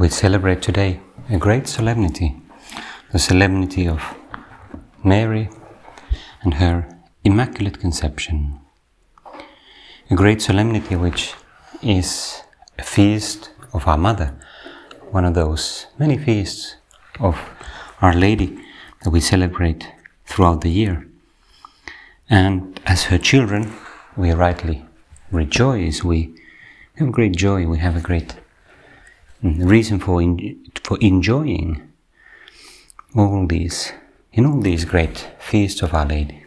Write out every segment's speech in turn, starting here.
we celebrate today a great solemnity, the solemnity of Mary and her Immaculate Conception. A great solemnity which is a feast of our Mother, one of those many feasts of Our Lady that we celebrate throughout the year. And as her children, we rightly rejoice, we have great joy, we have a great reason for, in, for enjoying all these, in all these great feasts of Our Lady.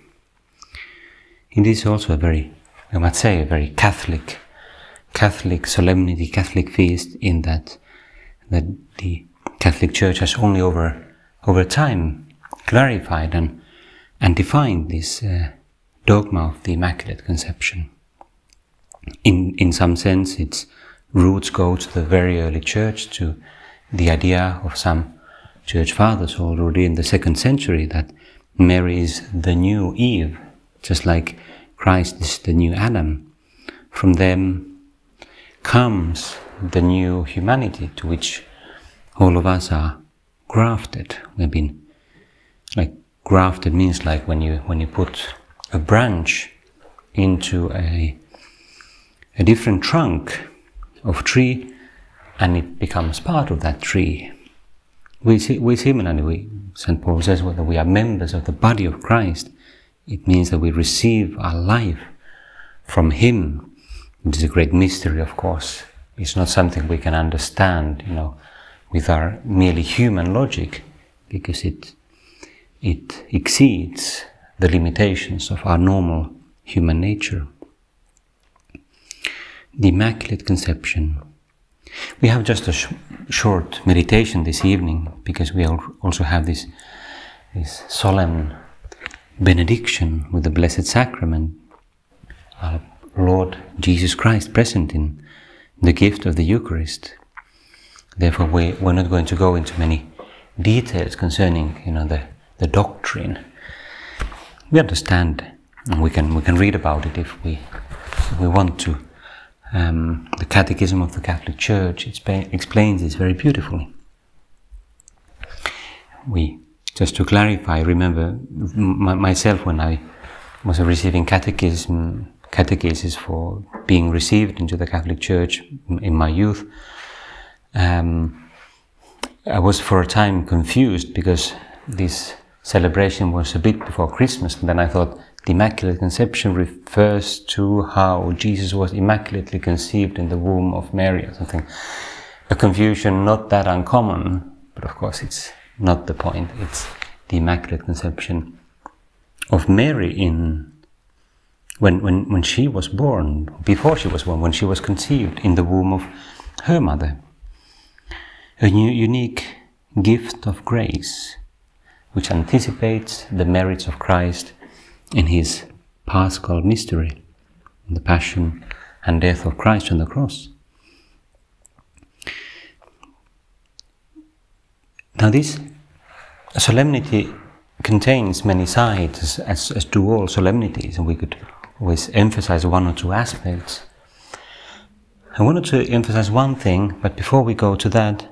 It is also a very, I might say, a very Catholic, Catholic solemnity, Catholic feast in that, that the Catholic Church has only over, over time clarified and, and defined this uh, dogma of the Immaculate Conception. In, in some sense, its roots go to the very early church, to the idea of some church fathers already in the second century that Mary is the new Eve, just like Christ is the new Adam. From them comes the new humanity to which all of us are grafted. We've been like grafted means like when you when you put a branch into a a different trunk of tree and it becomes part of that tree. We, see, we similarly, we, St. Paul says whether we are members of the body of Christ, it means that we receive our life from Him. It is a great mystery, of course. It's not something we can understand, you know, with our merely human logic, because it, it exceeds the limitations of our normal human nature. The Immaculate Conception. We have just a sh- short meditation this evening because we also have this, this solemn benediction with the Blessed Sacrament, our Lord Jesus Christ present in the gift of the Eucharist. Therefore, we, we're not going to go into many details concerning you know, the, the doctrine. We understand, and we can, we can read about it if we, if we want to. Um, the Catechism of the Catholic Church explains this very beautifully. We, just to clarify, remember myself when I was receiving catechism, catechesis for being received into the Catholic Church in my youth. Um, I was for a time confused because this celebration was a bit before Christmas, and then I thought, the Immaculate Conception refers to how Jesus was immaculately conceived in the womb of Mary or something. A confusion not that uncommon, but of course it's not the point. It's the Immaculate Conception of Mary in when, when, when she was born, before she was born, when she was conceived in the womb of her mother. A new, unique gift of grace, which anticipates the merits of Christ in his paschal mystery, the passion and death of Christ on the cross. Now, this solemnity contains many sides, as, as do all solemnities, and we could always emphasize one or two aspects. I wanted to emphasize one thing, but before we go to that,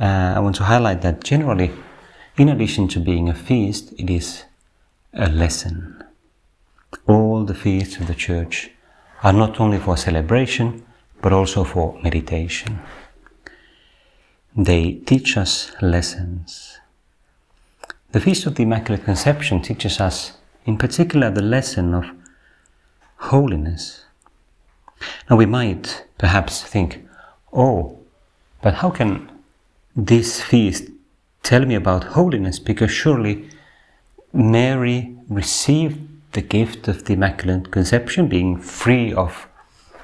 uh, I want to highlight that generally, in addition to being a feast, it is a lesson all the feasts of the Church are not only for celebration, but also for meditation. They teach us lessons. The Feast of the Immaculate Conception teaches us, in particular, the lesson of holiness. Now, we might perhaps think, oh, but how can this feast tell me about holiness? Because surely Mary received the gift of the Immaculate Conception, being free of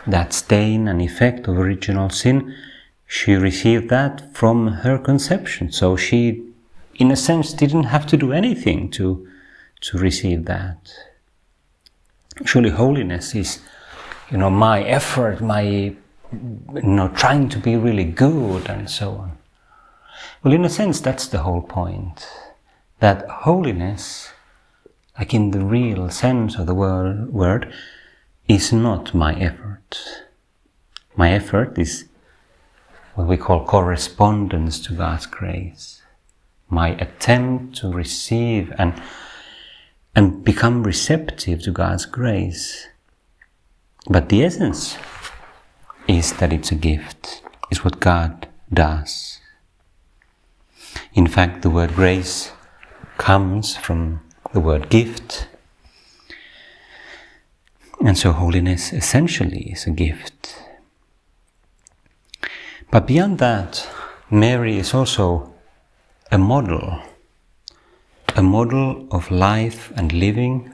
that stain and effect of original sin, she received that from her conception. So she, in a sense, didn't have to do anything to, to receive that. Surely holiness is, you know, my effort, my, you know, trying to be really good and so on. Well, in a sense, that's the whole point. That holiness like in the real sense of the word, is not my effort. My effort is what we call correspondence to God's grace. My attempt to receive and, and become receptive to God's grace. But the essence is that it's a gift, is what God does. In fact, the word grace comes from the word gift. And so holiness essentially is a gift. But beyond that, Mary is also a model, a model of life and living,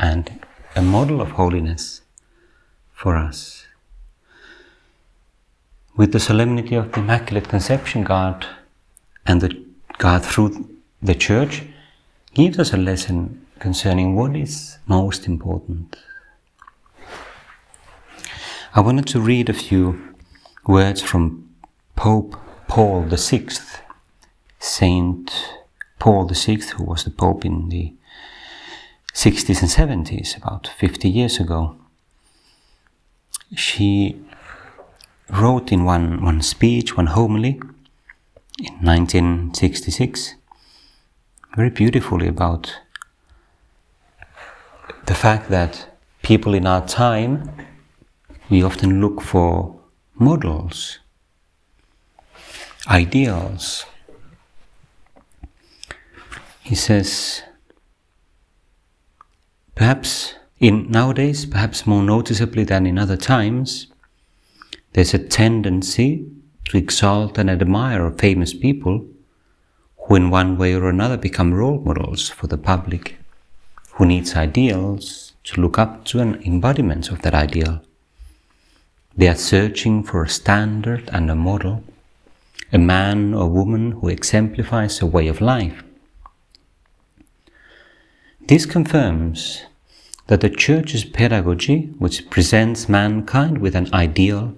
and a model of holiness for us. With the solemnity of the Immaculate Conception, God and the God through the Church gives us a lesson concerning what is most important. I wanted to read a few words from Pope Paul VI, Saint Paul VI, who was the Pope in the 60s and 70s, about 50 years ago. She wrote in one, one speech, one homily in 1966, very beautifully about the fact that people in our time, we often look for models, ideals. He says, perhaps in nowadays, perhaps more noticeably than in other times, there's a tendency to exalt and admire famous people who in one way or another become role models for the public, who needs ideals to look up to and embodiments of that ideal. They are searching for a standard and a model, a man or woman who exemplifies a way of life. This confirms that the Church's pedagogy, which presents mankind with an ideal,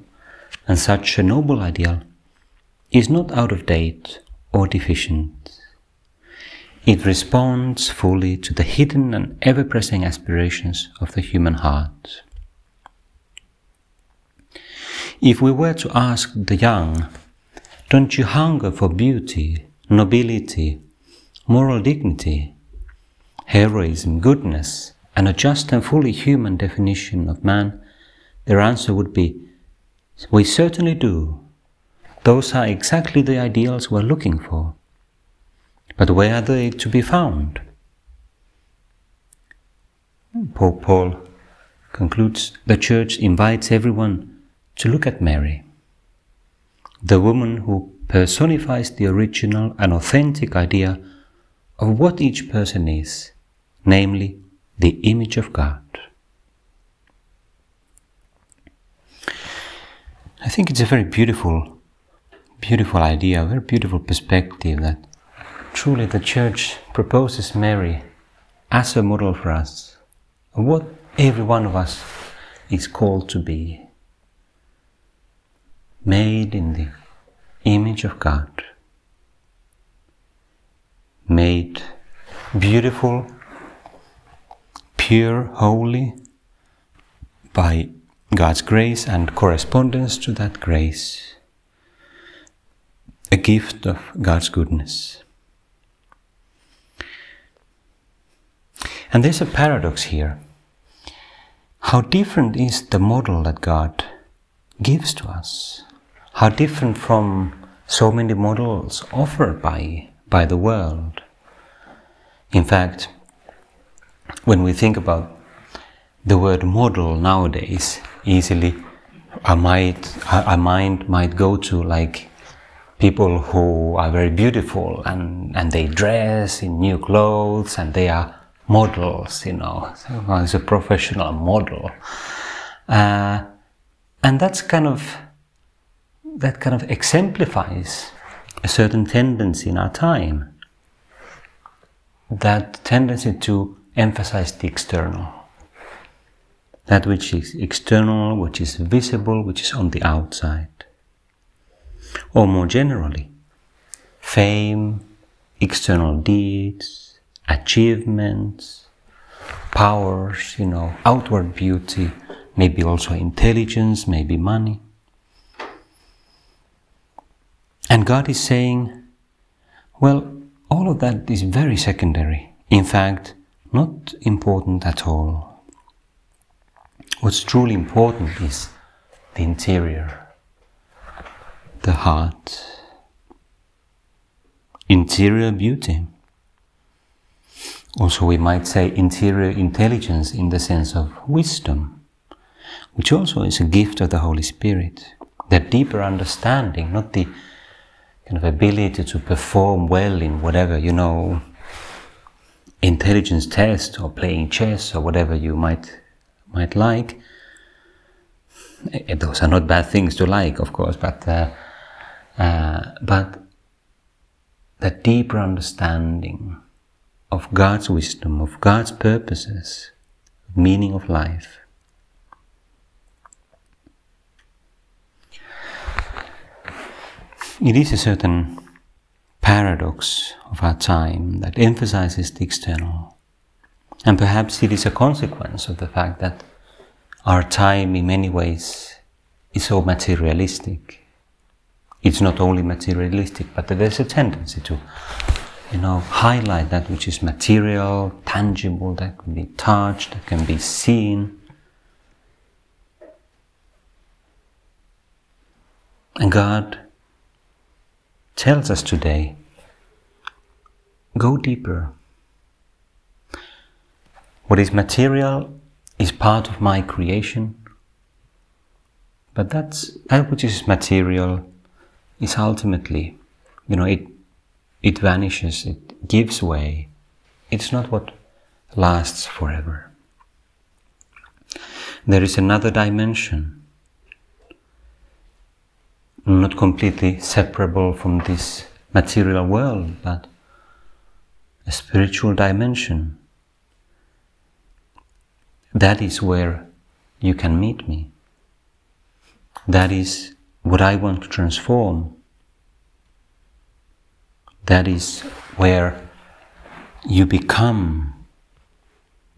and such a noble ideal, is not out of date or deficient. It responds fully to the hidden and ever present aspirations of the human heart. If we were to ask the young, don't you hunger for beauty, nobility, moral dignity, heroism, goodness, and a just and fully human definition of man, their answer would be, We certainly do. Those are exactly the ideals we're looking for. But where are they to be found? Hmm, Pope Paul concludes the Church invites everyone to look at Mary, the woman who personifies the original and authentic idea of what each person is, namely the image of God. I think it's a very beautiful beautiful idea, a very beautiful perspective that truly the Church proposes Mary as a model for us what every one of us is called to be. Made in the image of God. Made beautiful, pure, holy by God's grace and correspondence to that grace a gift of God's goodness. And there's a paradox here. How different is the model that God gives to us? How different from so many models offered by, by the world? In fact, when we think about the word model nowadays, easily our, our mind might go to like people who are very beautiful and, and they dress in new clothes and they are models, you know, so it's a professional model. Uh, and that's kind of, that kind of exemplifies a certain tendency in our time. That tendency to emphasize the external. That which is external, which is visible, which is on the outside or more generally, fame, external deeds, achievements, powers, you know, outward beauty, maybe also intelligence, maybe money. And God is saying, well, all of that is very secondary. In fact, not important at all. What's truly important is the interior, the heart, interior beauty. Also, we might say interior intelligence in the sense of wisdom, which also is a gift of the Holy Spirit. That deeper understanding, not the kind of ability to perform well in whatever, you know, intelligence test or playing chess or whatever you might might like. Eh, those are not bad things to like, of course, but uh, uh, but the deeper understanding of God's wisdom, of God's purposes, meaning of life. It is a certain paradox of our time that emphasizes the external. And perhaps it is a consequence of the fact that our time, in many ways, is so materialistic. It's not only materialistic, but there's a tendency to, you know, highlight that which is material, tangible, that can be touched, that can be seen. And God tells us today go deeper. What is material is part of my creation, but that's that which is material is ultimately, you know, it it vanishes, it gives way. It's not what lasts forever. There is another dimension not completely separable from this material world, but a spiritual dimension. That is where you can meet me. That is what I want to transform. That is where you become.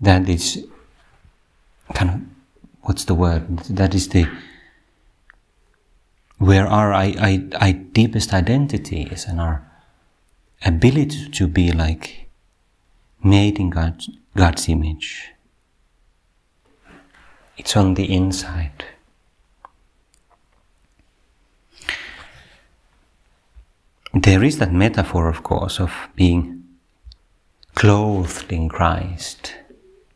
That is kind of, what's the word? That is the where our I, I, deepest identity is and our ability to be like made in God's, God's image. It's on the inside. There is that metaphor, of course, of being clothed in Christ.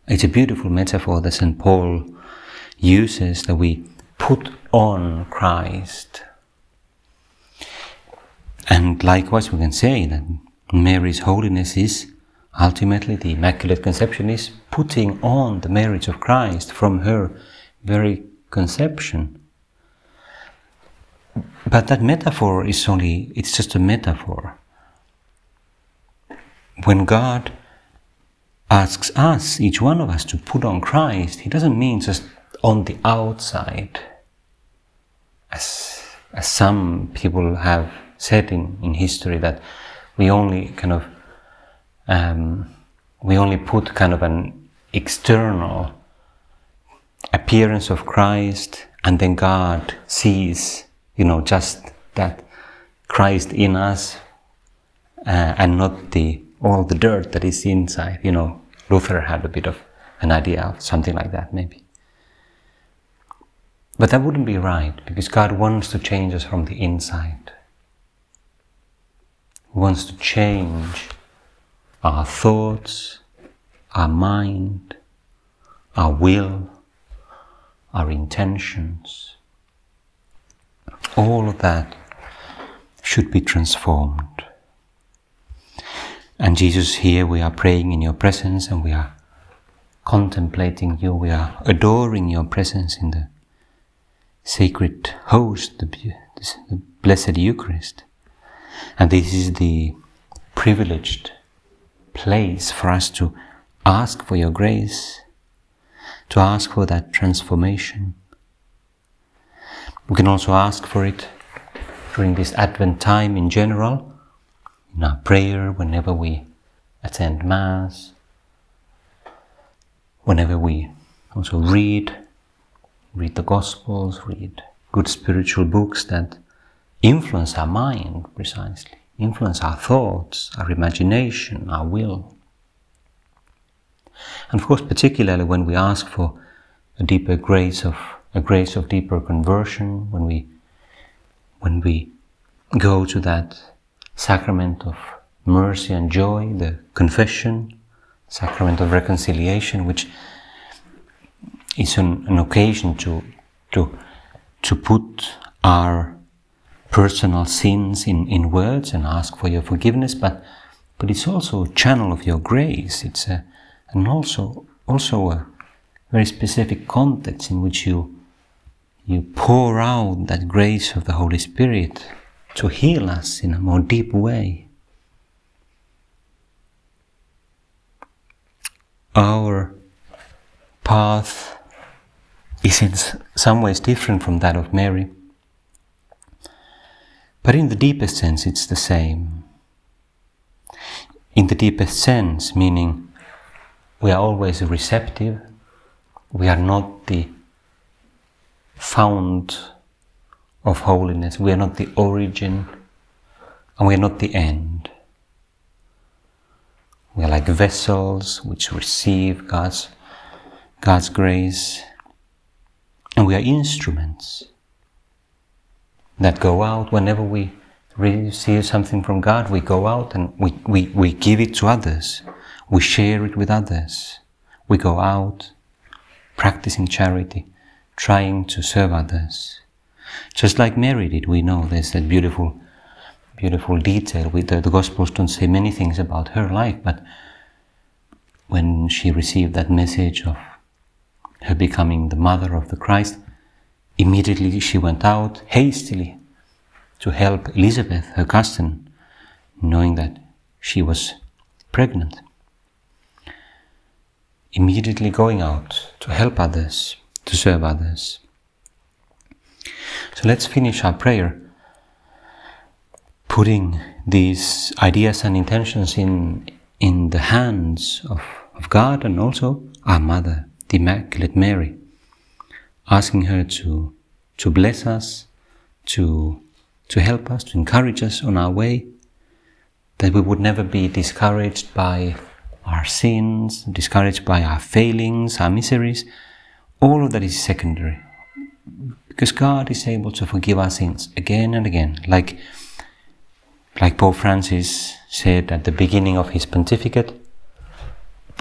It's a beautiful metaphor that St. Paul uses that we put on Christ. And likewise, we can say that Mary's holiness is ultimately the Immaculate Conception is putting on the marriage of Christ from her very conception. But that metaphor is only, it's just a metaphor. When God asks us, each one of us, to put on Christ, He doesn't mean just on the outside as, as some people have said in, in history that we only kind of um, we only put kind of an external appearance of Christ and then God sees you know just that Christ in us uh, and not the all the dirt that is inside you know Luther had a bit of an idea of something like that maybe but that wouldn't be right because God wants to change us from the inside. He wants to change our thoughts, our mind, our will, our intentions. All of that should be transformed. And Jesus, here we are praying in your presence and we are contemplating you, we are adoring your presence in the sacred host, the, the Blessed Eucharist. And this is the privileged place for us to ask for your grace, to ask for that transformation. We can also ask for it during this Advent time in general, in our prayer, whenever we attend Mass, whenever we also read read the Gospels, read good spiritual books that influence our mind precisely, influence our thoughts, our imagination, our will. And of course, particularly when we ask for a deeper grace of a grace of deeper conversion, when we when we go to that sacrament of mercy and joy, the confession, sacrament of reconciliation, which is an, an occasion to to to put our personal sins in, in words and ask for your forgiveness, but but it's also a channel of your grace. It's a and also also a very specific context in which you you pour out that grace of the Holy Spirit to heal us in a more deep way. Our path is in some ways different from that of Mary, but in the deepest sense it's the same. In the deepest sense, meaning we are always receptive, we are not the fount of holiness, we are not the origin, and we are not the end. We are like vessels which receive God's, God's grace, and we are instruments that go out whenever we receive something from God, we go out and we, we, we give it to others. We share it with others. We go out practicing charity, trying to serve others. Just like Mary did, we know there's that beautiful, beautiful detail. With the, the Gospels don't say many things about her life, but when she received that message of her becoming the mother of the Christ, immediately she went out hastily to help Elizabeth, her cousin, knowing that she was pregnant. Immediately going out to help others, to serve others. So let's finish our prayer putting these ideas and intentions in, in the hands of, of God and also our Mother, the Immaculate Mary, asking her to, to bless us, to to help us, to encourage us on our way, that we would never be discouraged by our sins, discouraged by our failings, our miseries. All of that is secondary. Because God is able to forgive our sins again and again. Like, like Pope Francis said at the beginning of his pontificate,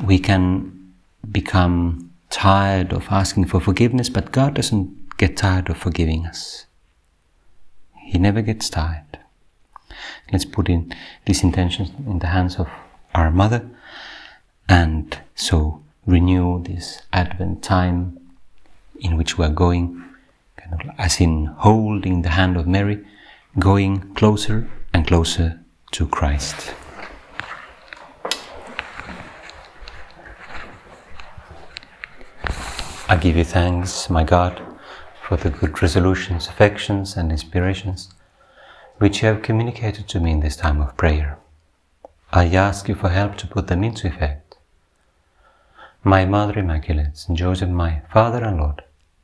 we can become tired of asking for forgiveness, but God doesn't get tired of forgiving us. He never gets tired. Let's put in these intentions in the hands of our Mother and so renew this Advent time in which we are going, kind of as in holding the hand of Mary, going closer and closer to Christ. I give you thanks, my God for the good resolutions, affections, and inspirations which you have communicated to me in this time of prayer. I ask you for help to put them into effect. My Mother Immaculate, Saint Joseph, my Father and Lord,